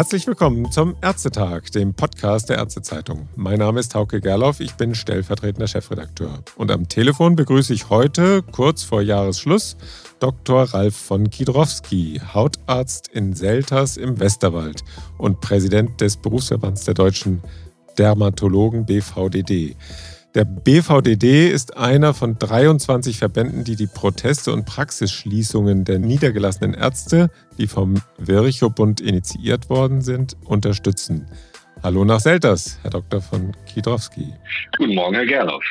Herzlich willkommen zum Ärztetag, dem Podcast der Ärztezeitung. Mein Name ist Hauke Gerloff, ich bin stellvertretender Chefredakteur. Und am Telefon begrüße ich heute, kurz vor Jahresschluss, Dr. Ralf von Kiedrowski, Hautarzt in Selters im Westerwald und Präsident des Berufsverbands der deutschen Dermatologen BVDD. Der BVDD ist einer von 23 Verbänden, die die Proteste und Praxisschließungen der niedergelassenen Ärzte, die vom Virchow-Bund initiiert worden sind, unterstützen. Hallo nach Selters, Herr Dr. von Kiedrowski. Guten Morgen, Herr Gerloff.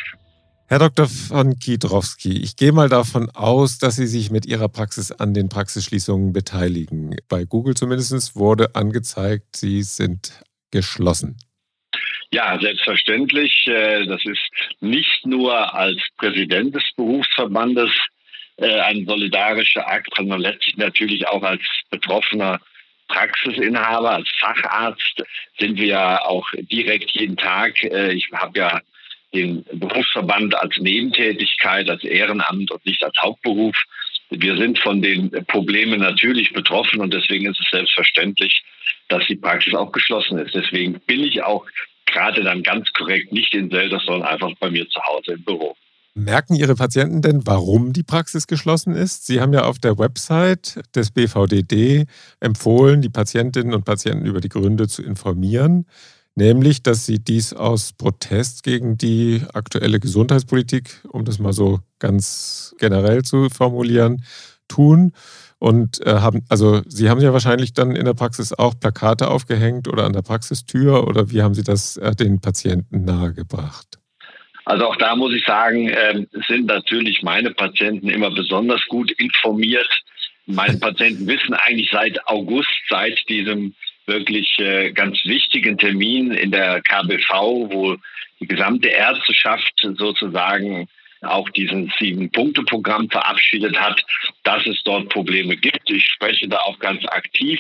Herr Dr. von Kiedrowski, ich gehe mal davon aus, dass Sie sich mit Ihrer Praxis an den Praxisschließungen beteiligen. Bei Google zumindest wurde angezeigt, Sie sind geschlossen. Ja, selbstverständlich. Äh, das ist nicht nur als Präsident des Berufsverbandes äh, ein solidarischer Akt, sondern letztlich natürlich auch als betroffener Praxisinhaber, als Facharzt sind wir ja auch direkt jeden Tag. Äh, ich habe ja den Berufsverband als Nebentätigkeit, als Ehrenamt und nicht als Hauptberuf. Wir sind von den Problemen natürlich betroffen und deswegen ist es selbstverständlich, dass die Praxis auch geschlossen ist. Deswegen bin ich auch gerade dann ganz korrekt nicht in Selters, sondern einfach bei mir zu Hause im Büro. Merken Ihre Patienten denn, warum die Praxis geschlossen ist? Sie haben ja auf der Website des BVDD empfohlen, die Patientinnen und Patienten über die Gründe zu informieren, nämlich, dass sie dies aus Protest gegen die aktuelle Gesundheitspolitik, um das mal so ganz generell zu formulieren, tun. Und äh, haben, also Sie haben ja wahrscheinlich dann in der Praxis auch Plakate aufgehängt oder an der Praxistür oder wie haben Sie das äh, den Patienten nahegebracht? Also auch da muss ich sagen, äh, sind natürlich meine Patienten immer besonders gut informiert. Meine Patienten wissen eigentlich seit August, seit diesem wirklich äh, ganz wichtigen Termin in der KBV, wo die gesamte Ärzteschaft sozusagen auch dieses Sieben-Punkte-Programm verabschiedet hat, dass es dort Probleme gibt. Ich spreche da auch ganz aktiv.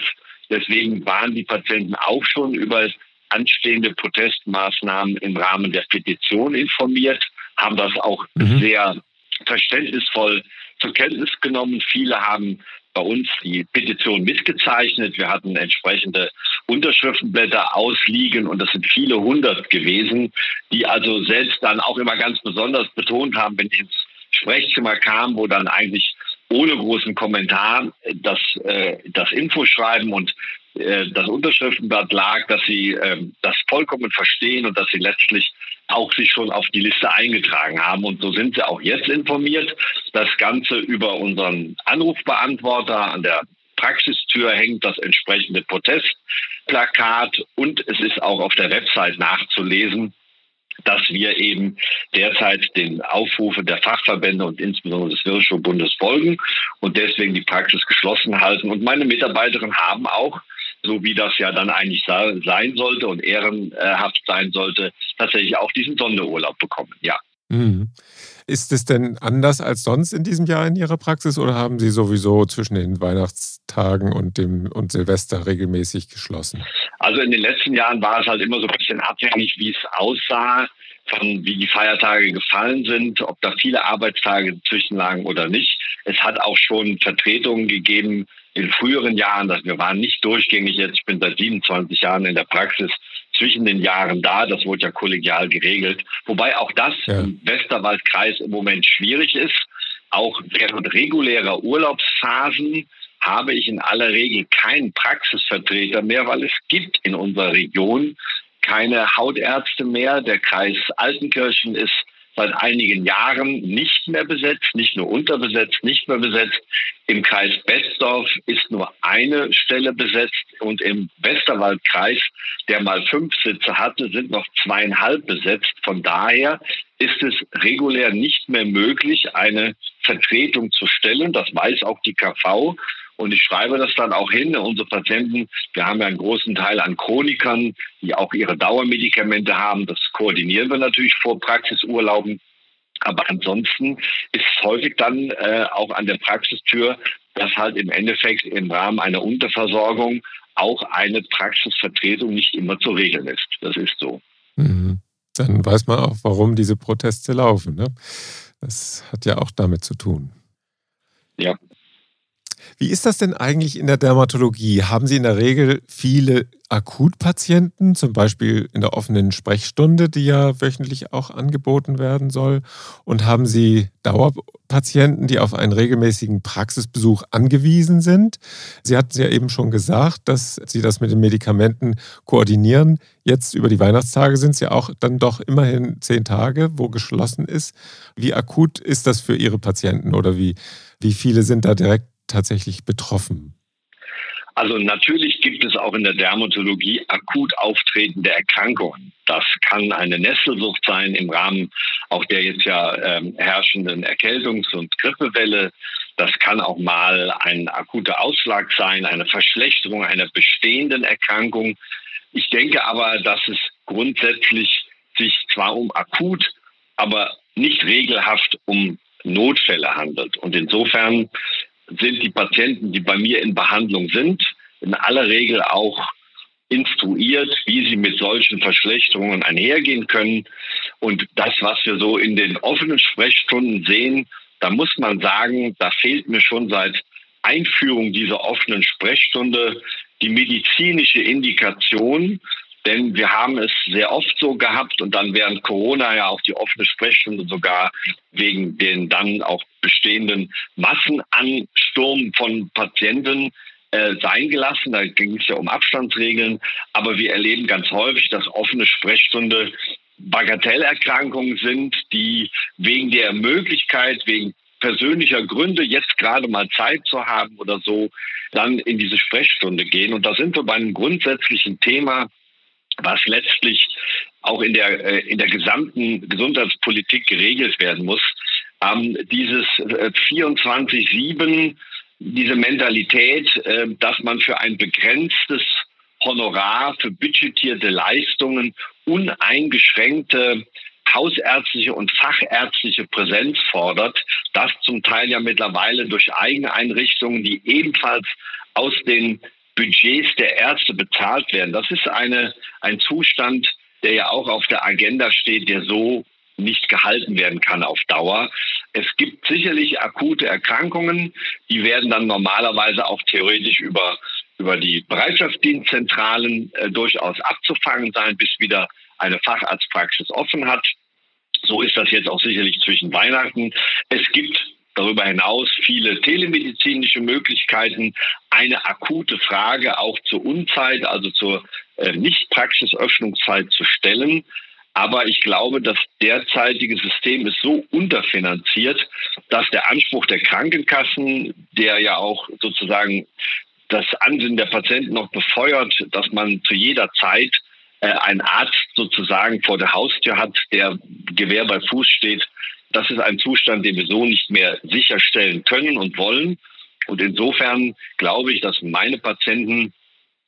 Deswegen waren die Patienten auch schon über anstehende Protestmaßnahmen im Rahmen der Petition informiert, haben das auch mhm. sehr verständnisvoll zur Kenntnis genommen. Viele haben bei uns die Petition mitgezeichnet. Wir hatten entsprechende Unterschriftenblätter ausliegen und das sind viele hundert gewesen, die also selbst dann auch immer ganz besonders betont haben, wenn ich ins Sprechzimmer kam, wo dann eigentlich ohne großen Kommentar das, äh, das Infoschreiben und äh, das Unterschriftenblatt lag, dass sie äh, das vollkommen verstehen und dass sie letztlich auch sich schon auf die Liste eingetragen haben. Und so sind sie auch jetzt informiert. Das Ganze über unseren Anrufbeantworter an der Praxistür hängt das entsprechende Protestplakat und es ist auch auf der Website nachzulesen, dass wir eben derzeit den Aufrufen der Fachverbände und insbesondere des Wirtschaftsschutzbundes folgen und deswegen die Praxis geschlossen halten. Und meine Mitarbeiterinnen haben auch so wie das ja dann eigentlich sein sollte und ehrenhaft sein sollte, tatsächlich auch diesen Sonderurlaub bekommen. Ja. Mhm. Ist es denn anders als sonst in diesem Jahr in Ihrer Praxis oder haben Sie sowieso zwischen den Weihnachtstagen und dem und Silvester regelmäßig geschlossen? Also in den letzten Jahren war es halt immer so ein bisschen abhängig, wie es aussah, von wie die Feiertage gefallen sind, ob da viele Arbeitstage dazwischen lagen oder nicht. Es hat auch schon Vertretungen gegeben in früheren Jahren, dass wir waren nicht durchgängig jetzt, ich bin seit 27 Jahren in der Praxis, zwischen den Jahren da. Das wurde ja kollegial geregelt. Wobei auch das ja. im Westerwaldkreis im Moment schwierig ist. Auch während regulärer Urlaubsphasen habe ich in aller Regel keinen Praxisvertreter mehr, weil es gibt in unserer Region keine Hautärzte mehr. Der Kreis Altenkirchen ist seit einigen Jahren nicht mehr besetzt, nicht nur unterbesetzt, nicht mehr besetzt. Im Kreis Betzdorf ist nur eine Stelle besetzt und im Westerwaldkreis, der mal fünf Sitze hatte, sind noch zweieinhalb besetzt. Von daher ist es regulär nicht mehr möglich, eine Vertretung zu stellen. Das weiß auch die KV. Und ich schreibe das dann auch hin. Unsere Patienten, wir haben ja einen großen Teil an Chronikern, die auch ihre Dauermedikamente haben. Das koordinieren wir natürlich vor Praxisurlauben. Aber ansonsten ist es häufig dann äh, auch an der Praxistür, dass halt im Endeffekt im Rahmen einer Unterversorgung auch eine Praxisvertretung nicht immer zu regeln ist. Das ist so. Mhm. Dann weiß man auch, warum diese Proteste laufen. Ne? Das hat ja auch damit zu tun. Ja. Wie ist das denn eigentlich in der Dermatologie? Haben Sie in der Regel viele Akutpatienten, zum Beispiel in der offenen Sprechstunde, die ja wöchentlich auch angeboten werden soll? Und haben Sie Dauerpatienten, die auf einen regelmäßigen Praxisbesuch angewiesen sind? Sie hatten ja eben schon gesagt, dass Sie das mit den Medikamenten koordinieren. Jetzt über die Weihnachtstage sind es ja auch dann doch immerhin zehn Tage, wo geschlossen ist. Wie akut ist das für Ihre Patienten oder wie, wie viele sind da direkt tatsächlich betroffen? Also natürlich gibt es auch in der Dermatologie akut auftretende Erkrankungen. Das kann eine Nesselsucht sein im Rahmen auch der jetzt ja ähm, herrschenden Erkältungs- und Grippewelle. Das kann auch mal ein akuter Ausschlag sein, eine Verschlechterung einer bestehenden Erkrankung. Ich denke aber, dass es grundsätzlich sich zwar um akut, aber nicht regelhaft um Notfälle handelt. Und insofern sind die Patienten, die bei mir in Behandlung sind, in aller Regel auch instruiert, wie sie mit solchen Verschlechterungen einhergehen können. Und das, was wir so in den offenen Sprechstunden sehen, da muss man sagen, da fehlt mir schon seit Einführung dieser offenen Sprechstunde die medizinische Indikation, denn wir haben es sehr oft so gehabt und dann während Corona ja auch die offene Sprechstunde sogar wegen den dann auch bestehenden Massenansturm von Patienten äh, sein gelassen. Da ging es ja um Abstandsregeln. Aber wir erleben ganz häufig, dass offene Sprechstunde Bagatellerkrankungen sind, die wegen der Möglichkeit, wegen persönlicher Gründe, jetzt gerade mal Zeit zu haben oder so, dann in diese Sprechstunde gehen. Und da sind wir bei einem grundsätzlichen Thema, was letztlich auch in der, äh, in der gesamten Gesundheitspolitik geregelt werden muss. Ähm, dieses 24-7, äh, diese Mentalität, äh, dass man für ein begrenztes Honorar, für budgetierte Leistungen uneingeschränkte hausärztliche und fachärztliche Präsenz fordert, das zum Teil ja mittlerweile durch eigene Einrichtungen, die ebenfalls aus den Budgets der Ärzte bezahlt werden. Das ist eine, ein Zustand, der ja auch auf der Agenda steht, der so nicht gehalten werden kann auf Dauer. Es gibt sicherlich akute Erkrankungen, die werden dann normalerweise auch theoretisch über, über die Bereitschaftsdienstzentralen äh, durchaus abzufangen sein, bis wieder eine Facharztpraxis offen hat. So ist das jetzt auch sicherlich zwischen Weihnachten. Es gibt darüber hinaus viele telemedizinische Möglichkeiten, eine akute Frage auch zur Unzeit, also zur äh, Nicht-Praxisöffnungszeit zu stellen. Aber ich glaube, das derzeitige System ist so unterfinanziert, dass der Anspruch der Krankenkassen, der ja auch sozusagen das Ansinnen der Patienten noch befeuert, dass man zu jeder Zeit äh, einen Arzt sozusagen vor der Haustür hat, der Gewehr bei Fuß steht, das ist ein Zustand, den wir so nicht mehr sicherstellen können und wollen. Und insofern glaube ich, dass meine Patienten,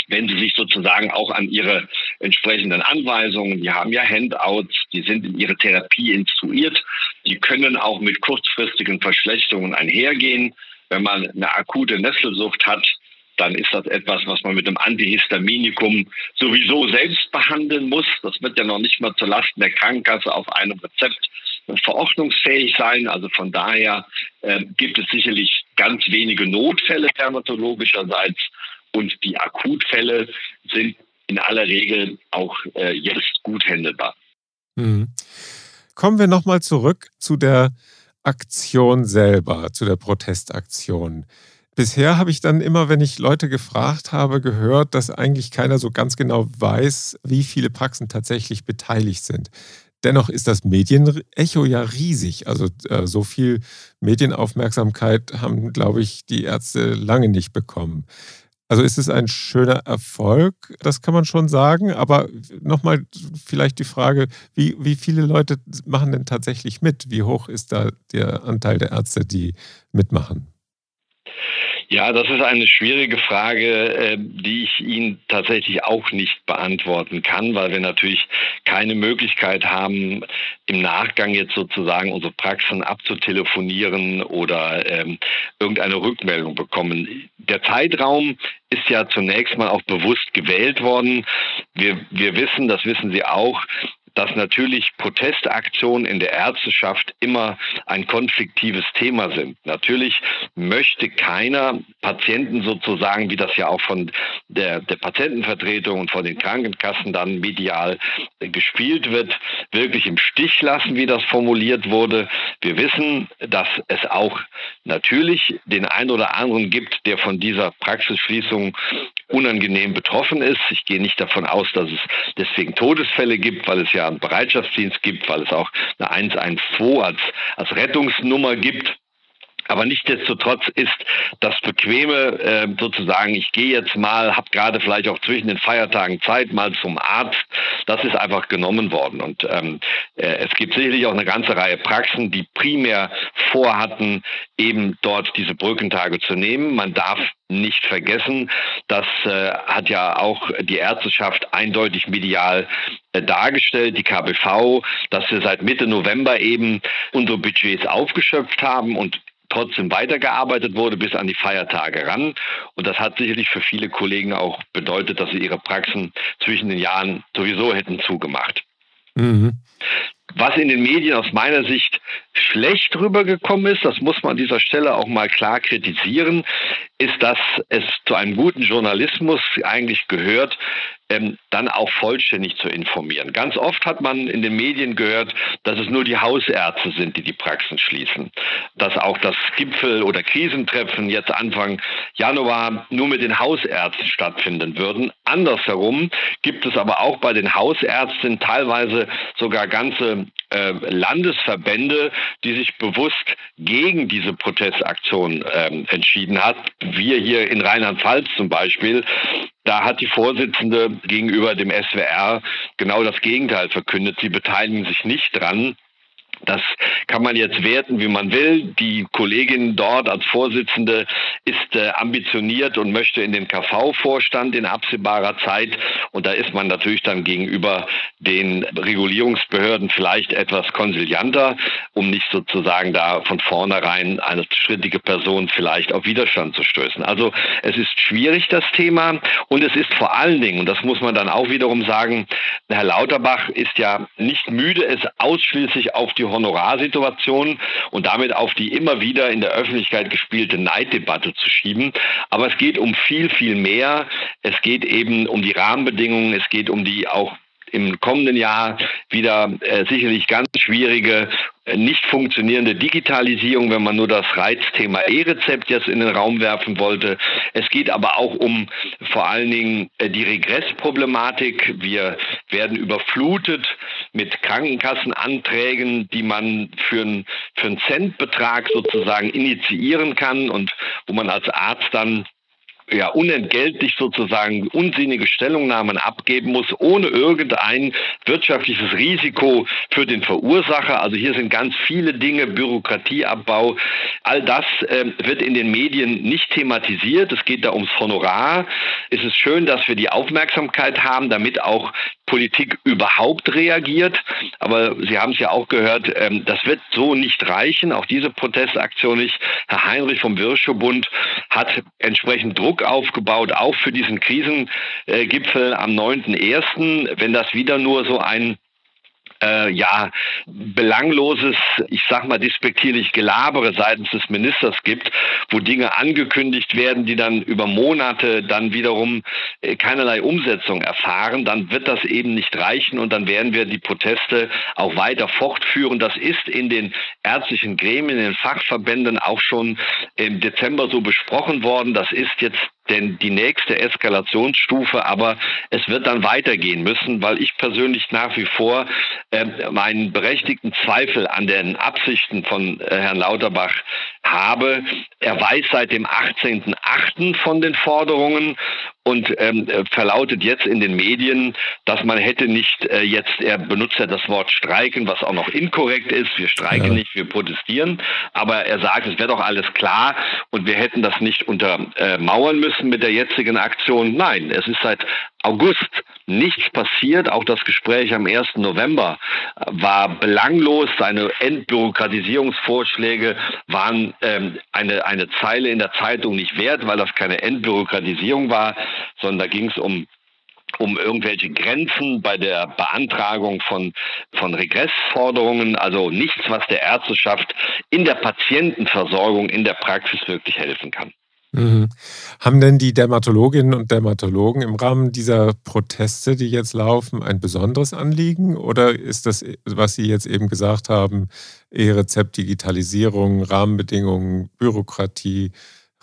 wenn sie sich sozusagen auch an ihre entsprechenden Anweisungen, die haben ja Handouts, die sind in ihre Therapie instruiert, die können auch mit kurzfristigen Verschlechterungen einhergehen. Wenn man eine akute Nesselsucht hat, dann ist das etwas, was man mit einem Antihistaminikum sowieso selbst behandeln muss. Das wird ja noch nicht mal zulasten der Krankenkasse auf einem Rezept verordnungsfähig sein. Also von daher äh, gibt es sicherlich ganz wenige Notfälle dermatologischerseits und die Akutfälle sind in aller Regel auch äh, jetzt gut händelbar. Mhm. Kommen wir nochmal zurück zu der Aktion selber, zu der Protestaktion. Bisher habe ich dann immer, wenn ich Leute gefragt habe, gehört, dass eigentlich keiner so ganz genau weiß, wie viele Praxen tatsächlich beteiligt sind. Dennoch ist das Medienecho ja riesig. Also äh, so viel Medienaufmerksamkeit haben, glaube ich, die Ärzte lange nicht bekommen. Also ist es ein schöner Erfolg, das kann man schon sagen. Aber nochmal vielleicht die Frage, wie, wie viele Leute machen denn tatsächlich mit? Wie hoch ist da der Anteil der Ärzte, die mitmachen? Ja, das ist eine schwierige Frage, äh, die ich Ihnen tatsächlich auch nicht beantworten kann, weil wir natürlich keine Möglichkeit haben, im Nachgang jetzt sozusagen unsere Praxen abzutelefonieren oder ähm, irgendeine Rückmeldung bekommen. Der Zeitraum ist ja zunächst mal auch bewusst gewählt worden. Wir, wir wissen, das wissen Sie auch, dass natürlich Protestaktionen in der Ärzteschaft immer ein konfliktives Thema sind. Natürlich möchte keiner Patienten sozusagen, wie das ja auch von der, der Patientenvertretung und von den Krankenkassen dann medial gespielt wird, wirklich im Stich lassen, wie das formuliert wurde. Wir wissen, dass es auch natürlich den einen oder anderen gibt, der von dieser Praxisschließung unangenehm betroffen ist. Ich gehe nicht davon aus, dass es deswegen Todesfälle gibt, weil es ja einen Bereitschaftsdienst gibt, weil es auch eine 112 als, als Rettungsnummer gibt. Aber nichtsdestotrotz ist das Bequeme äh, sozusagen, ich gehe jetzt mal, habe gerade vielleicht auch zwischen den Feiertagen Zeit mal zum Arzt, das ist einfach genommen worden. Und ähm, äh, es gibt sicherlich auch eine ganze Reihe Praxen, die primär vorhatten, eben dort diese Brückentage zu nehmen. Man darf nicht vergessen, das äh, hat ja auch die Ärzteschaft eindeutig medial äh, dargestellt, die KBV, dass wir seit Mitte November eben unsere Budgets aufgeschöpft haben und trotzdem weitergearbeitet wurde bis an die Feiertage ran. Und das hat sicherlich für viele Kollegen auch bedeutet, dass sie ihre Praxen zwischen den Jahren sowieso hätten zugemacht. Mhm. Was in den Medien aus meiner Sicht schlecht rübergekommen ist, das muss man an dieser Stelle auch mal klar kritisieren, ist, dass es zu einem guten Journalismus eigentlich gehört, ähm, dann auch vollständig zu informieren. Ganz oft hat man in den Medien gehört, dass es nur die Hausärzte sind, die die Praxen schließen. Dass auch das Gipfel- oder Krisentreffen jetzt Anfang Januar nur mit den Hausärzten stattfinden würden. Andersherum gibt es aber auch bei den Hausärzten teilweise sogar ganze äh, Landesverbände, die sich bewusst gegen diese Protestaktion äh, entschieden hat. Wir hier in Rheinland-Pfalz zum Beispiel, da hat die Vorsitzende gegenüber dem SWR genau das Gegenteil verkündet. Sie beteiligen sich nicht dran. Das kann man jetzt werten, wie man will. Die Kollegin dort als Vorsitzende ist äh, ambitioniert und möchte in den KV-Vorstand in absehbarer Zeit. Und da ist man natürlich dann gegenüber den Regulierungsbehörden vielleicht etwas konsilianter, um nicht sozusagen da von vornherein eine strittige Person vielleicht auf Widerstand zu stößen. Also es ist schwierig, das Thema. Und es ist vor allen Dingen, und das muss man dann auch wiederum sagen, Herr Lauterbach ist ja nicht müde, es ausschließlich auf die Honorarsituation und damit auf die immer wieder in der Öffentlichkeit gespielte Neiddebatte zu schieben. Aber es geht um viel, viel mehr. Es geht eben um die Rahmenbedingungen, es geht um die auch im kommenden Jahr wieder äh, sicherlich ganz schwierige, äh, nicht funktionierende Digitalisierung, wenn man nur das Reizthema E-Rezept jetzt in den Raum werfen wollte. Es geht aber auch um vor allen Dingen äh, die Regressproblematik. Wir werden überflutet mit Krankenkassenanträgen, die man für einen, für einen Centbetrag sozusagen initiieren kann und wo man als Arzt dann ja, unentgeltlich sozusagen unsinnige Stellungnahmen abgeben muss, ohne irgendein wirtschaftliches Risiko für den Verursacher. Also hier sind ganz viele Dinge, Bürokratieabbau. All das äh, wird in den Medien nicht thematisiert. Es geht da ums Honorar. Es ist schön, dass wir die Aufmerksamkeit haben, damit auch Politik überhaupt reagiert. Aber Sie haben es ja auch gehört, ähm, das wird so nicht reichen, auch diese Protestaktion nicht. Herr Heinrich vom Wirschebund hat entsprechend Druck aufgebaut, auch für diesen Krisengipfel am 9.1. Wenn das wieder nur so ein äh, ja, belangloses, ich sag mal despektierlich Gelabere seitens des Ministers gibt, wo Dinge angekündigt werden, die dann über Monate dann wiederum äh, keinerlei Umsetzung erfahren, dann wird das eben nicht reichen und dann werden wir die Proteste auch weiter fortführen. Das ist in den ärztlichen Gremien, in den Fachverbänden auch schon im Dezember so besprochen worden. Das ist jetzt denn die nächste Eskalationsstufe, aber es wird dann weitergehen müssen, weil ich persönlich nach wie vor äh, meinen berechtigten Zweifel an den Absichten von äh, Herrn Lauterbach habe. Er weiß seit dem 18.08. von den Forderungen und ähm, verlautet jetzt in den Medien, dass man hätte nicht äh, jetzt, er benutzt ja das Wort streiken, was auch noch inkorrekt ist. Wir streiken ja. nicht, wir protestieren. Aber er sagt, es wäre doch alles klar und wir hätten das nicht untermauern müssen mit der jetzigen Aktion. Nein, es ist seit August nichts passiert. Auch das Gespräch am 1. November war belanglos. Seine Entbürokratisierungsvorschläge waren ähm, eine, eine Zeile in der Zeitung nicht wert, weil das keine Entbürokratisierung war, sondern da ging es um um irgendwelche Grenzen bei der Beantragung von, von Regressforderungen, also nichts, was der Ärzteschaft in der Patientenversorgung in der Praxis wirklich helfen kann. Mhm. Haben denn die Dermatologinnen und Dermatologen im Rahmen dieser Proteste, die jetzt laufen, ein besonderes Anliegen? Oder ist das, was Sie jetzt eben gesagt haben, E-Rezept, Digitalisierung, Rahmenbedingungen, Bürokratie,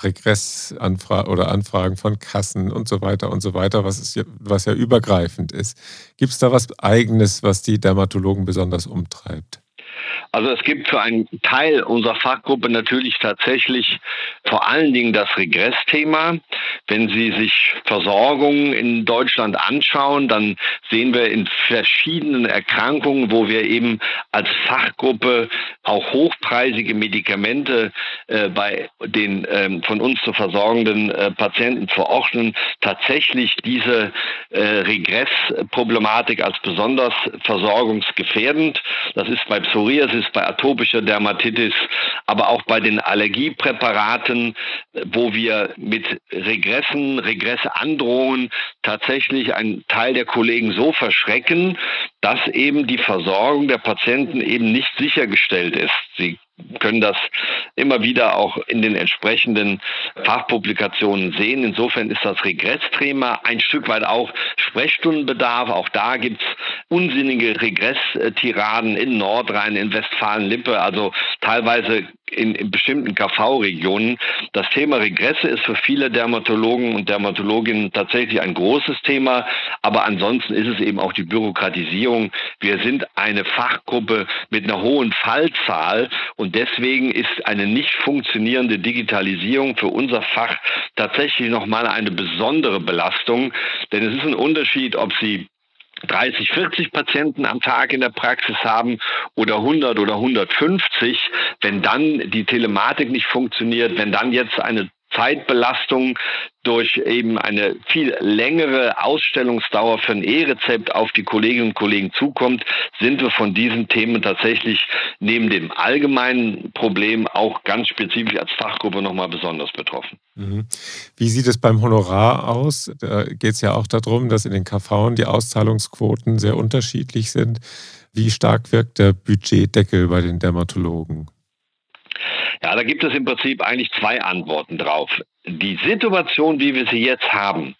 Regressanfragen oder Anfragen von Kassen und so weiter und so weiter, was, ist was ja übergreifend ist. Gibt es da was Eigenes, was die Dermatologen besonders umtreibt? Also es gibt für einen Teil unserer Fachgruppe natürlich tatsächlich vor allen Dingen das Regressthema. Wenn Sie sich Versorgung in Deutschland anschauen, dann sehen wir in verschiedenen Erkrankungen, wo wir eben als Fachgruppe auch hochpreisige Medikamente äh, bei den ähm, von uns zu versorgenden äh, Patienten verordnen, tatsächlich diese äh, Regressproblematik als besonders versorgungsgefährdend. Das ist bei Psoriasis, bei atopischer Dermatitis, aber auch bei den Allergiepräparaten, wo wir mit Regressen, Regressandrohungen tatsächlich einen Teil der Kollegen so verschrecken, dass eben die Versorgung der Patienten eben nicht sichergestellt ist. Sie können das immer wieder auch in den entsprechenden Fachpublikationen sehen. Insofern ist das Regressthema ein Stück weit auch Sprechstundenbedarf. Auch da gibt es unsinnige Regresstiraden in Nordrhein, in Westfalen-Lippe, also teilweise in, in bestimmten KV-Regionen. Das Thema Regresse ist für viele Dermatologen und Dermatologinnen tatsächlich ein großes Thema, aber ansonsten ist es eben auch die Bürokratisierung. Wir sind eine Fachgruppe mit einer hohen Fallzahl und deswegen ist eine nicht funktionierende Digitalisierung für unser Fach tatsächlich nochmal eine besondere Belastung, denn es ist ein Unterschied, ob Sie 30, 40 Patienten am Tag in der Praxis haben oder 100 oder 150, wenn dann die Telematik nicht funktioniert, wenn dann jetzt eine Zeitbelastung durch eben eine viel längere Ausstellungsdauer für ein E-Rezept auf die Kolleginnen und Kollegen zukommt, sind wir von diesen Themen tatsächlich neben dem allgemeinen Problem auch ganz spezifisch als Fachgruppe nochmal besonders betroffen. Mhm. Wie sieht es beim Honorar aus? Da geht es ja auch darum, dass in den KV die Auszahlungsquoten sehr unterschiedlich sind. Wie stark wirkt der Budgetdeckel bei den Dermatologen? Ja, da gibt es im Prinzip eigentlich zwei Antworten drauf. Die Situation, wie wir sie jetzt haben,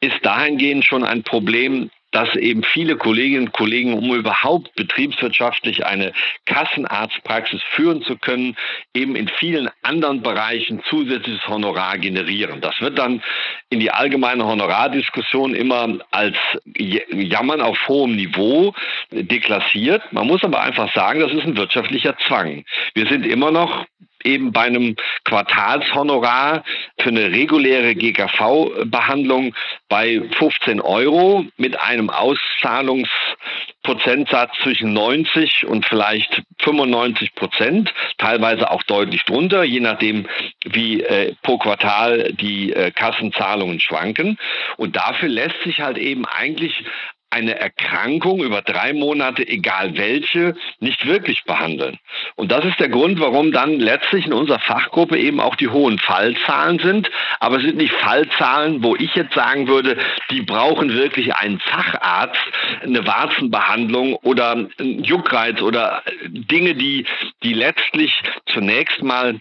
ist dahingehend schon ein Problem, dass eben viele Kolleginnen und Kollegen, um überhaupt betriebswirtschaftlich eine Kassenarztpraxis führen zu können, eben in vielen anderen Bereichen zusätzliches Honorar generieren. Das wird dann in die allgemeine Honorardiskussion immer als Jammern auf hohem Niveau deklassiert. Man muss aber einfach sagen, das ist ein wirtschaftlicher Zwang. Wir sind immer noch eben bei einem Quartalshonorar für eine reguläre GKV-Behandlung bei 15 Euro mit einem Auszahlungsprozentsatz zwischen 90 und vielleicht 95 Prozent, teilweise auch deutlich drunter, je nachdem, wie äh, pro Quartal die äh, Kassenzahlungen schwanken. Und dafür lässt sich halt eben eigentlich eine Erkrankung über drei Monate, egal welche, nicht wirklich behandeln. Und das ist der Grund, warum dann letztlich in unserer Fachgruppe eben auch die hohen Fallzahlen sind. Aber es sind nicht Fallzahlen, wo ich jetzt sagen würde, die brauchen wirklich einen Facharzt, eine Warzenbehandlung oder einen Juckreiz oder Dinge, die, die letztlich zunächst mal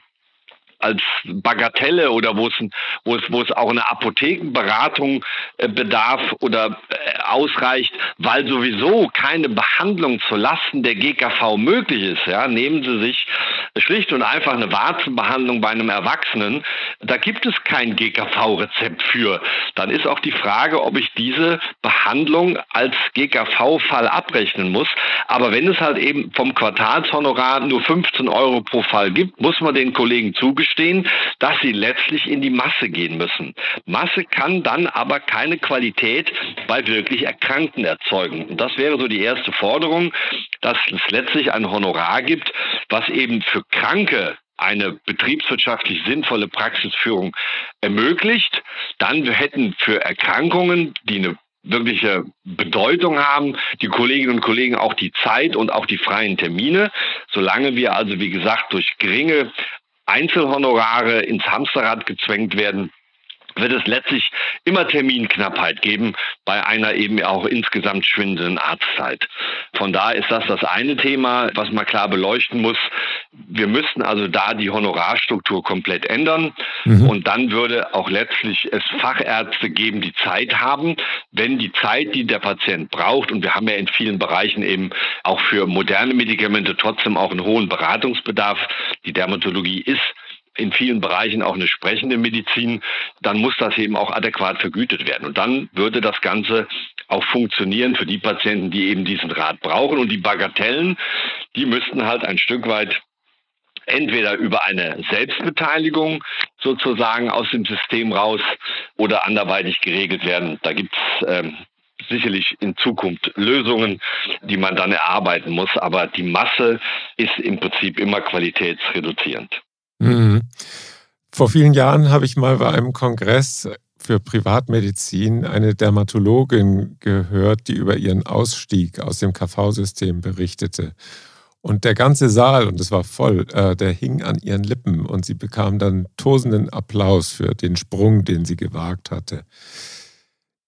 als Bagatelle oder wo es, wo es, wo es auch eine Apothekenberatung äh, bedarf oder äh, ausreicht, weil sowieso keine Behandlung zu Lasten der GKV möglich ist. Ja, nehmen Sie sich schlicht und einfach eine Warzenbehandlung bei einem Erwachsenen. Da gibt es kein GKV-Rezept für. Dann ist auch die Frage, ob ich diese Behandlung als GKV-Fall abrechnen muss. Aber wenn es halt eben vom Quartalshonorar nur 15 Euro pro Fall gibt, muss man den Kollegen zugestehen, zugestehen, dass sie letztlich in die Masse gehen müssen. Masse kann dann aber keine Qualität bei wirklich Erkrankten erzeugen. Und das wäre so die erste Forderung, dass es letztlich ein Honorar gibt, was eben für Kranke eine betriebswirtschaftlich sinnvolle Praxisführung ermöglicht. Dann hätten für Erkrankungen, die eine wirkliche Bedeutung haben, die Kolleginnen und Kollegen auch die Zeit und auch die freien Termine. Solange wir also, wie gesagt, durch geringe Einzelhonorare ins Hamsterrad gezwängt werden, wird es letztlich immer Terminknappheit geben bei einer eben auch insgesamt schwindenden Arztzeit. Von daher ist das das eine Thema, was man klar beleuchten muss. Wir müssten also da die Honorarstruktur komplett ändern mhm. und dann würde auch letztlich es Fachärzte geben, die Zeit haben. Wenn die Zeit, die der Patient braucht, und wir haben ja in vielen Bereichen eben auch für moderne Medikamente trotzdem auch einen hohen Beratungsbedarf, die Dermatologie ist in vielen Bereichen auch eine sprechende Medizin, dann muss das eben auch adäquat vergütet werden. Und dann würde das Ganze auch funktionieren für die Patienten, die eben diesen Rat brauchen. Und die Bagatellen, die müssten halt ein Stück weit entweder über eine Selbstbeteiligung sozusagen aus dem System raus oder anderweitig geregelt werden. Da gibt es ähm, sicherlich in Zukunft Lösungen, die man dann erarbeiten muss. Aber die Masse ist im Prinzip immer qualitätsreduzierend. Mhm. Vor vielen Jahren habe ich mal bei einem Kongress für Privatmedizin eine Dermatologin gehört, die über ihren Ausstieg aus dem KV-System berichtete. Und der ganze Saal, und es war voll, äh, der hing an ihren Lippen und sie bekam dann tosenden Applaus für den Sprung, den sie gewagt hatte.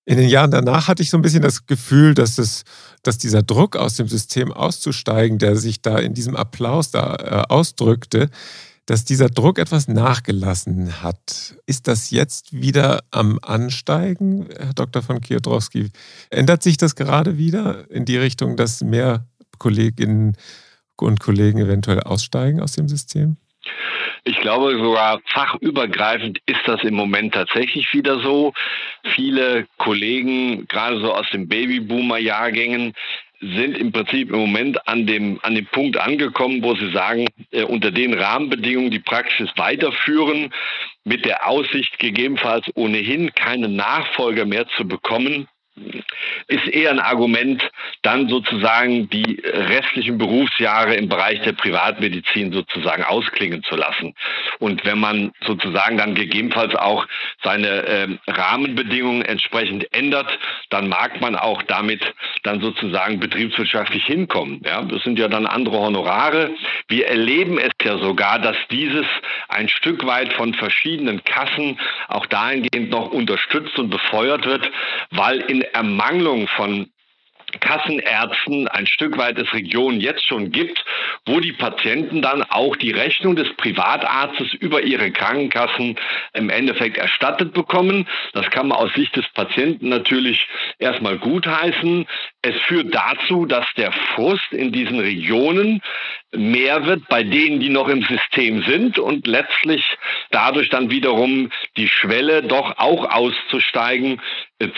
In den Jahren danach hatte ich so ein bisschen das Gefühl, dass, es, dass dieser Druck aus dem System auszusteigen, der sich da in diesem Applaus da äh, ausdrückte, dass dieser Druck etwas nachgelassen hat. Ist das jetzt wieder am Ansteigen, Herr Dr. von Kiotrowski? Ändert sich das gerade wieder in die Richtung, dass mehr Kolleginnen und Kollegen eventuell aussteigen aus dem System? Ich glaube, sogar fachübergreifend ist das im Moment tatsächlich wieder so. Viele Kollegen, gerade so aus den Babyboomer-Jahrgängen, sind im Prinzip im Moment an dem, an dem Punkt angekommen, wo sie sagen, äh, unter den Rahmenbedingungen die Praxis weiterführen, mit der Aussicht gegebenenfalls ohnehin keine Nachfolger mehr zu bekommen, ist eher ein Argument, dann sozusagen die restlichen Berufsjahre im Bereich der Privatmedizin sozusagen ausklingen zu lassen. Und wenn man sozusagen dann gegebenenfalls auch seine äh, Rahmenbedingungen entsprechend ändert, dann mag man auch damit dann sozusagen betriebswirtschaftlich hinkommen. Ja, das sind ja dann andere Honorare. Wir erleben es ja sogar, dass dieses ein Stück weit von verschiedenen Kassen auch dahingehend noch unterstützt und befeuert wird, weil in Ermangelung von Kassenärzten ein Stück weit es Regionen jetzt schon gibt, wo die Patienten dann auch die Rechnung des Privatarztes über ihre Krankenkassen im Endeffekt erstattet bekommen. Das kann man aus Sicht des Patienten natürlich erstmal gutheißen. Es führt dazu, dass der Frust in diesen Regionen mehr wird bei denen, die noch im System sind und letztlich dadurch dann wiederum die Schwelle doch auch auszusteigen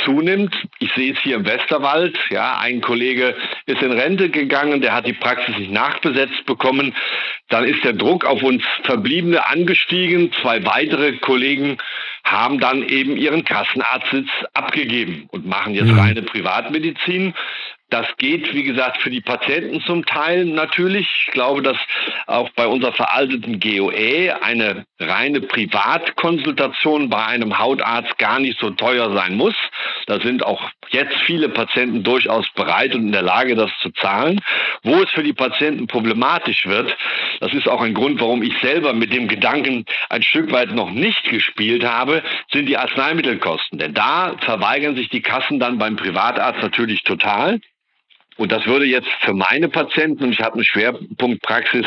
zunimmt. Ich sehe es hier im Westerwald. Ja, ein Kollege ist in Rente gegangen, der hat die Praxis nicht nachbesetzt bekommen. Dann ist der Druck auf uns Verbliebene angestiegen. Zwei weitere Kollegen haben dann eben ihren Kassenarztsitz abgegeben und machen jetzt mhm. reine Privatmedizin. Das geht, wie gesagt, für die Patienten zum Teil natürlich. Ich glaube, dass auch bei unserer veralteten GOE eine reine Privatkonsultation bei einem Hautarzt gar nicht so teuer sein muss. Da sind auch jetzt viele Patienten durchaus bereit und in der Lage, das zu zahlen. Wo es für die Patienten problematisch wird, das ist auch ein Grund, warum ich selber mit dem Gedanken ein Stück weit noch nicht gespielt habe, sind die Arzneimittelkosten. Denn da verweigern sich die Kassen dann beim Privatarzt natürlich total. Und das würde jetzt für meine Patienten, und ich habe eine Schwerpunktpraxis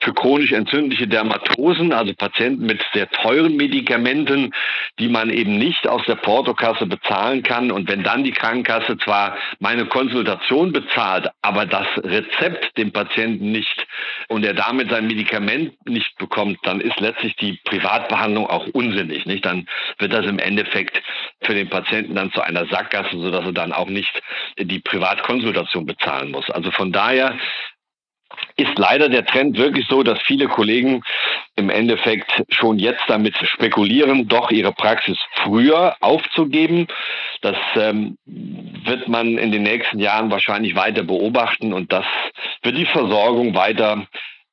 für chronisch entzündliche Dermatosen, also Patienten mit sehr teuren Medikamenten, die man eben nicht aus der Portokasse bezahlen kann. Und wenn dann die Krankenkasse zwar meine Konsultation bezahlt, aber das Rezept dem Patienten nicht und er damit sein Medikament nicht bekommt, dann ist letztlich die Privatbehandlung auch unsinnig. Nicht? Dann wird das im Endeffekt für den Patienten dann zu einer Sackgasse, sodass er dann auch nicht die Privatkonsultation bezahlen muss. Also von daher ist leider der Trend wirklich so, dass viele Kollegen im Endeffekt schon jetzt damit spekulieren, doch ihre Praxis früher aufzugeben. Das ähm, wird man in den nächsten Jahren wahrscheinlich weiter beobachten und das wird die Versorgung weiter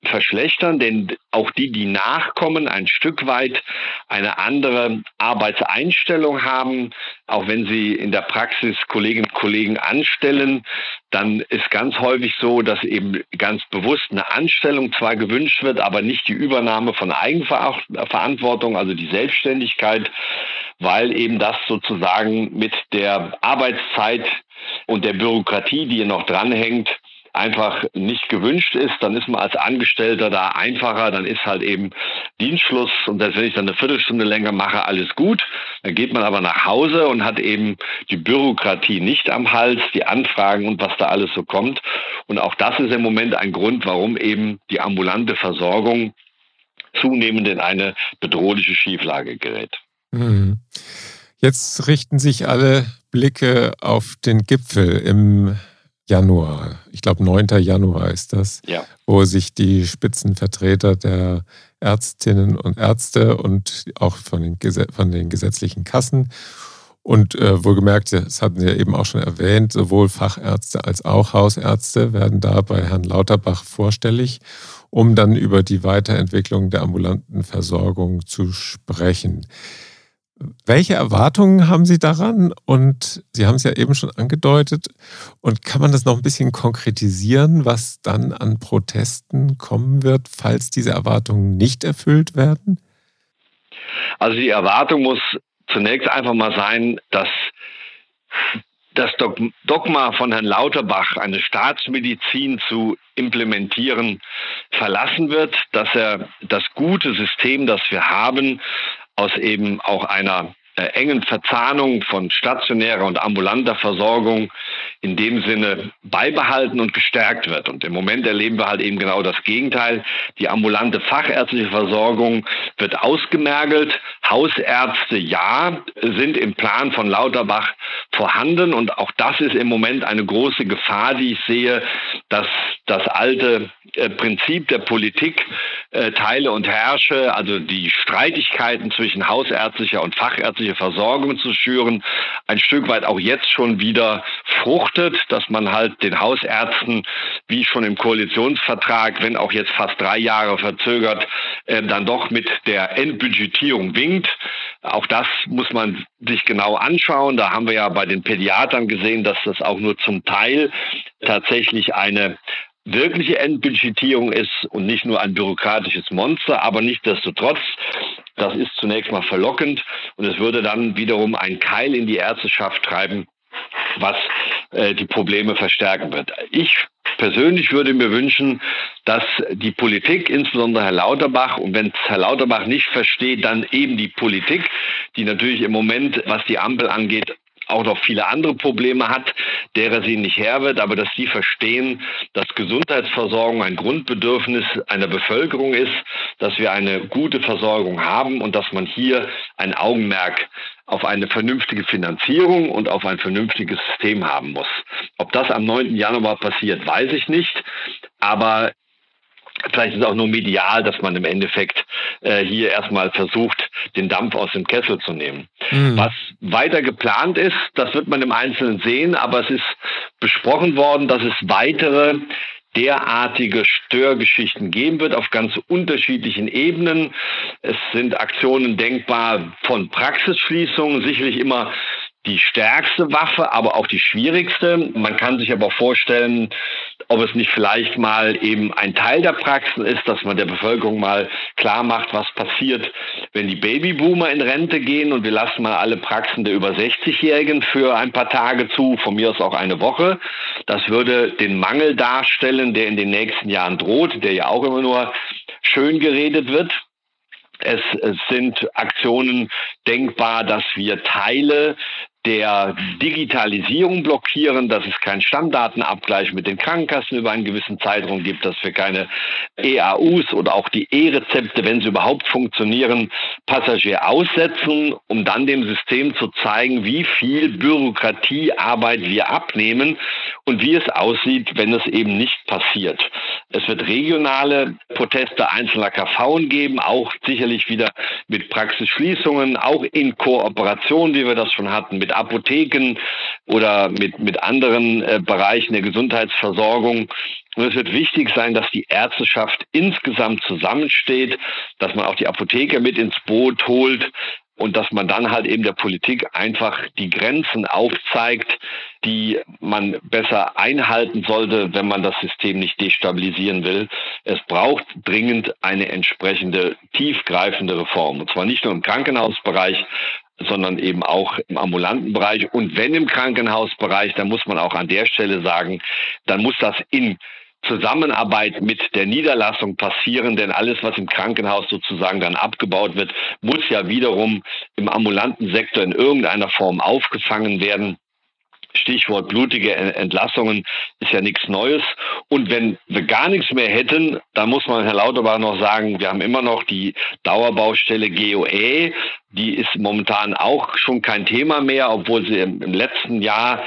verschlechtern, denn auch die, die nachkommen, ein Stück weit eine andere Arbeitseinstellung haben. Auch wenn sie in der Praxis Kolleginnen und Kollegen anstellen, dann ist ganz häufig so, dass eben ganz bewusst eine Anstellung zwar gewünscht wird, aber nicht die Übernahme von Eigenverantwortung, also die Selbstständigkeit, weil eben das sozusagen mit der Arbeitszeit und der Bürokratie, die hier noch dranhängt, einfach nicht gewünscht ist, dann ist man als Angestellter da einfacher, dann ist halt eben Dienstschluss und selbst wenn ich dann eine Viertelstunde länger mache, alles gut. Dann geht man aber nach Hause und hat eben die Bürokratie nicht am Hals, die Anfragen und was da alles so kommt. Und auch das ist im Moment ein Grund, warum eben die ambulante Versorgung zunehmend in eine bedrohliche Schieflage gerät. Mhm. Jetzt richten sich alle Blicke auf den Gipfel im Januar. Ich glaube, 9. Januar ist das, ja. wo sich die Spitzenvertreter der Ärztinnen und Ärzte und auch von den, von den gesetzlichen Kassen und äh, wohlgemerkt, das hatten Sie ja eben auch schon erwähnt, sowohl Fachärzte als auch Hausärzte werden da bei Herrn Lauterbach vorstellig, um dann über die Weiterentwicklung der ambulanten Versorgung zu sprechen. Welche Erwartungen haben Sie daran? Und Sie haben es ja eben schon angedeutet. Und kann man das noch ein bisschen konkretisieren, was dann an Protesten kommen wird, falls diese Erwartungen nicht erfüllt werden? Also die Erwartung muss zunächst einfach mal sein, dass das Dogma von Herrn Lauterbach, eine Staatsmedizin zu implementieren, verlassen wird, dass er das gute System, das wir haben, aus eben auch einer äh, engen Verzahnung von stationärer und ambulanter Versorgung in dem Sinne beibehalten und gestärkt wird. Und im Moment erleben wir halt eben genau das Gegenteil. Die ambulante fachärztliche Versorgung wird ausgemergelt. Hausärzte, ja, sind im Plan von Lauterbach vorhanden. Und auch das ist im Moment eine große Gefahr, die ich sehe, dass das alte äh, Prinzip der Politik äh, teile und herrsche, also die Streitigkeiten zwischen hausärztlicher und fachärztlicher Versorgung zu schüren, ein Stück weit auch jetzt schon wieder fruchtet, dass man halt den Hausärzten, wie schon im Koalitionsvertrag, wenn auch jetzt fast drei Jahre verzögert, äh, dann doch mit der Endbudgetierung winkt. Auch das muss man sich genau anschauen. Da haben wir ja bei den Pädiatern gesehen, dass das auch nur zum Teil tatsächlich eine wirkliche Endbudgetierung ist und nicht nur ein bürokratisches Monster, aber nichtsdestotrotz, das ist zunächst mal verlockend und es würde dann wiederum einen Keil in die Ärzteschaft treiben, was äh, die Probleme verstärken wird. Ich persönlich würde mir wünschen, dass die Politik, insbesondere Herr Lauterbach, und wenn es Herr Lauterbach nicht versteht, dann eben die Politik, die natürlich im Moment, was die Ampel angeht, auch noch viele andere Probleme hat, derer sie nicht Herr wird, aber dass sie verstehen, dass Gesundheitsversorgung ein Grundbedürfnis einer Bevölkerung ist, dass wir eine gute Versorgung haben und dass man hier ein Augenmerk auf eine vernünftige Finanzierung und auf ein vernünftiges System haben muss. Ob das am 9. Januar passiert, weiß ich nicht. Aber Vielleicht ist es auch nur medial, dass man im Endeffekt äh, hier erstmal versucht, den Dampf aus dem Kessel zu nehmen. Mhm. Was weiter geplant ist, das wird man im Einzelnen sehen, aber es ist besprochen worden, dass es weitere derartige Störgeschichten geben wird auf ganz unterschiedlichen Ebenen. Es sind Aktionen denkbar von Praxisschließungen, sicherlich immer die stärkste Waffe, aber auch die schwierigste. Man kann sich aber vorstellen, ob es nicht vielleicht mal eben ein Teil der Praxen ist, dass man der Bevölkerung mal klar macht, was passiert, wenn die Babyboomer in Rente gehen und wir lassen mal alle Praxen der über 60-Jährigen für ein paar Tage zu, von mir aus auch eine Woche. Das würde den Mangel darstellen, der in den nächsten Jahren droht, der ja auch immer nur schön geredet wird. Es, sind Aktionen denkbar, dass wir Teile der Digitalisierung blockieren, dass es keinen Stammdatenabgleich mit den Krankenkassen über einen gewissen Zeitraum gibt, dass wir keine EAUs oder auch die E-Rezepte, wenn sie überhaupt funktionieren, Passagier aussetzen, um dann dem System zu zeigen, wie viel Bürokratiearbeit wir abnehmen und wie es aussieht, wenn es eben nicht passiert. Es wird regionale Proteste einzelner KVen geben, auch sicherlich wieder mit Praxisschließungen, auch in Kooperation, wie wir das schon hatten, mit Apotheken oder mit, mit anderen äh, Bereichen der Gesundheitsversorgung. Und es wird wichtig sein, dass die Ärzteschaft insgesamt zusammensteht, dass man auch die Apotheker mit ins Boot holt, und dass man dann halt eben der Politik einfach die Grenzen aufzeigt, die man besser einhalten sollte, wenn man das System nicht destabilisieren will. Es braucht dringend eine entsprechende tiefgreifende Reform. Und zwar nicht nur im Krankenhausbereich, sondern eben auch im ambulanten Bereich. Und wenn im Krankenhausbereich, dann muss man auch an der Stelle sagen, dann muss das in Zusammenarbeit mit der Niederlassung passieren, denn alles, was im Krankenhaus sozusagen dann abgebaut wird, muss ja wiederum im ambulanten Sektor in irgendeiner Form aufgefangen werden. Stichwort blutige Entlassungen ist ja nichts Neues. Und wenn wir gar nichts mehr hätten, dann muss man Herr Lauterbach noch sagen, wir haben immer noch die Dauerbaustelle GOE. Die ist momentan auch schon kein Thema mehr, obwohl sie im letzten Jahr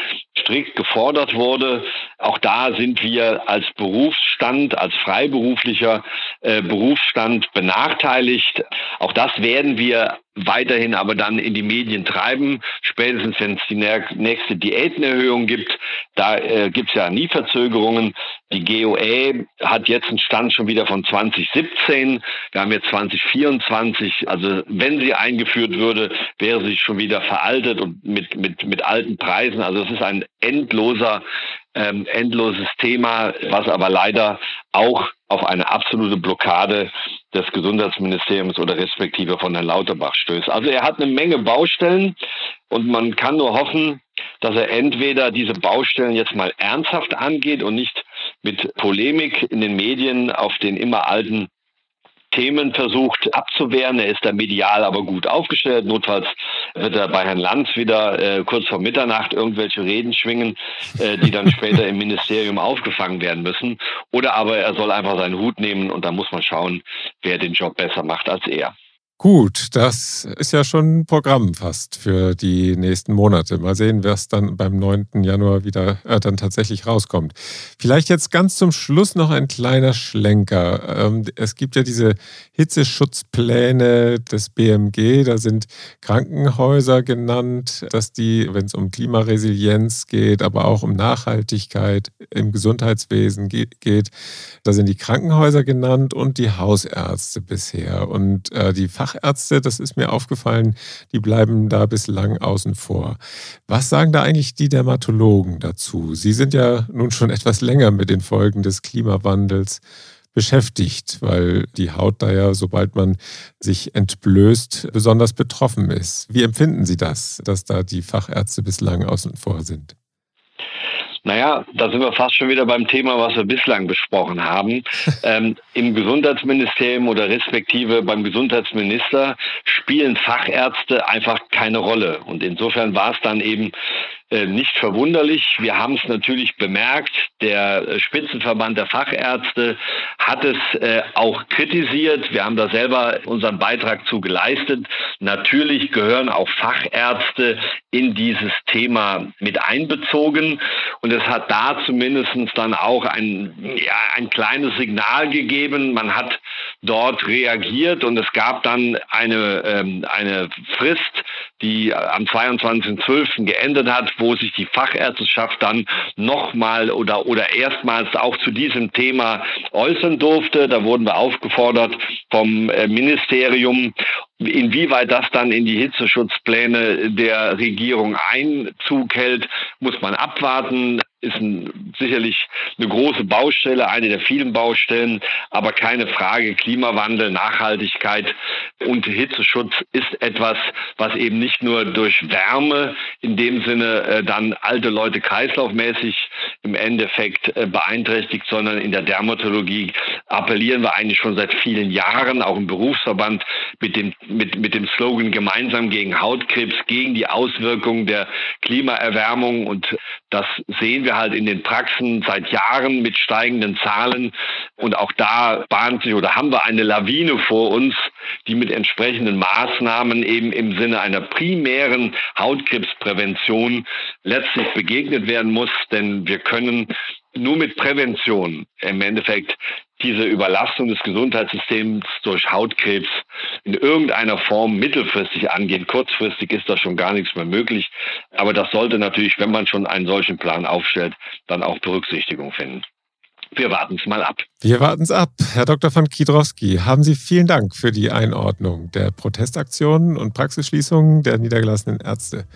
strikt gefordert wurde. Auch da sind wir als Berufsstand, als freiberuflicher äh, Berufsstand benachteiligt. Auch das werden wir weiterhin aber dann in die Medien treiben, spätestens wenn es die nächste Diätenerhöhung gibt. Da äh, gibt es ja nie Verzögerungen. Die GOE hat jetzt einen Stand schon wieder von 2017. Wir haben jetzt 2024. Also wenn sie eingeführt würde, wäre sie schon wieder veraltet und mit, mit, mit alten Preisen. Also es ist ein endloser ähm, endloses Thema, was aber leider auch auf eine absolute Blockade des Gesundheitsministeriums oder respektive von Herrn Lauterbach stößt. Also er hat eine Menge Baustellen und man kann nur hoffen, dass er entweder diese Baustellen jetzt mal ernsthaft angeht und nicht mit Polemik in den Medien auf den immer alten Themen versucht abzuwehren. Er ist da medial aber gut aufgestellt. Notfalls wird er bei Herrn Lanz wieder äh, kurz vor Mitternacht irgendwelche Reden schwingen, äh, die dann später im Ministerium aufgefangen werden müssen. Oder aber er soll einfach seinen Hut nehmen und da muss man schauen, wer den Job besser macht als er. Gut, das ist ja schon ein Programm fast für die nächsten Monate. Mal sehen, was dann beim 9. Januar wieder äh, dann tatsächlich rauskommt. Vielleicht jetzt ganz zum Schluss noch ein kleiner Schlenker. Ähm, es gibt ja diese Hitzeschutzpläne des BMG, da sind Krankenhäuser genannt, dass die, wenn es um Klimaresilienz geht, aber auch um Nachhaltigkeit im Gesundheitswesen geht, da sind die Krankenhäuser genannt und die Hausärzte bisher. Und äh, die Fach Fachärzte, das ist mir aufgefallen, die bleiben da bislang außen vor. Was sagen da eigentlich die Dermatologen dazu? Sie sind ja nun schon etwas länger mit den Folgen des Klimawandels beschäftigt, weil die Haut da ja, sobald man sich entblößt, besonders betroffen ist. Wie empfinden Sie das, dass da die Fachärzte bislang außen vor sind? Naja, da sind wir fast schon wieder beim Thema, was wir bislang besprochen haben. ähm, Im Gesundheitsministerium oder respektive beim Gesundheitsminister spielen Fachärzte einfach keine Rolle. Und insofern war es dann eben nicht verwunderlich. Wir haben es natürlich bemerkt. Der äh, Spitzenverband der Fachärzte hat es äh, auch kritisiert. Wir haben da selber unseren Beitrag zu geleistet. Natürlich gehören auch Fachärzte in dieses Thema mit einbezogen. Und es hat da zumindest dann auch ein, ja, ein kleines Signal gegeben. Man hat dort reagiert und es gab dann eine, ähm, eine Frist, die am 22.12. geendet hat, wo sich die Fachärzteschaft dann nochmal oder, oder erstmals auch zu diesem Thema äußern durfte. Da wurden wir aufgefordert vom äh, Ministerium, Inwieweit das dann in die Hitzeschutzpläne der Regierung Einzug hält, muss man abwarten ist ein, sicherlich eine große Baustelle, eine der vielen Baustellen, aber keine Frage, Klimawandel, Nachhaltigkeit und Hitzeschutz ist etwas, was eben nicht nur durch Wärme in dem Sinne äh, dann alte Leute kreislaufmäßig im Endeffekt äh, beeinträchtigt, sondern in der Dermatologie appellieren wir eigentlich schon seit vielen Jahren, auch im Berufsverband, mit dem, mit, mit dem Slogan gemeinsam gegen Hautkrebs, gegen die Auswirkungen der Klimaerwärmung und das sehen wir halt in den Praxen seit Jahren mit steigenden Zahlen. Und auch da bahnt sich oder haben wir eine Lawine vor uns, die mit entsprechenden Maßnahmen eben im Sinne einer primären Hautkrebsprävention letztlich begegnet werden muss. Denn wir können nur mit Prävention im Endeffekt diese Überlastung des Gesundheitssystems durch Hautkrebs in irgendeiner Form mittelfristig angehen. Kurzfristig ist das schon gar nichts mehr möglich. Aber das sollte natürlich, wenn man schon einen solchen Plan aufstellt, dann auch Berücksichtigung finden. wir warten es mal ab. Wir warten es ab. Herr Dr. von Kiedrowski, haben Sie vielen Dank für die Einordnung der Protestaktionen und Praxisschließungen der niedergelassenen Ärzte.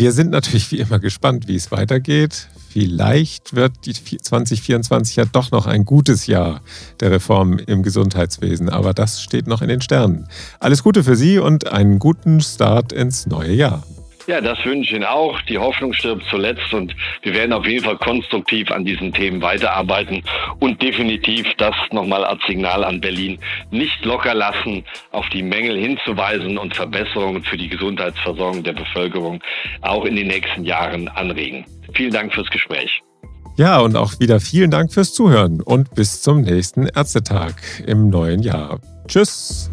Wir sind natürlich wie immer gespannt, wie es weitergeht. Vielleicht wird die 2024 ja doch noch ein gutes Jahr der Reform im Gesundheitswesen, aber das steht noch in den Sternen. Alles Gute für Sie und einen guten Start ins neue Jahr. Ja, das wünsche ich Ihnen auch. Die Hoffnung stirbt zuletzt und wir werden auf jeden Fall konstruktiv an diesen Themen weiterarbeiten und definitiv das nochmal als Signal an Berlin nicht locker lassen, auf die Mängel hinzuweisen und Verbesserungen für die Gesundheitsversorgung der Bevölkerung auch in den nächsten Jahren anregen. Vielen Dank fürs Gespräch. Ja, und auch wieder vielen Dank fürs Zuhören und bis zum nächsten Ärztetag im neuen Jahr. Tschüss.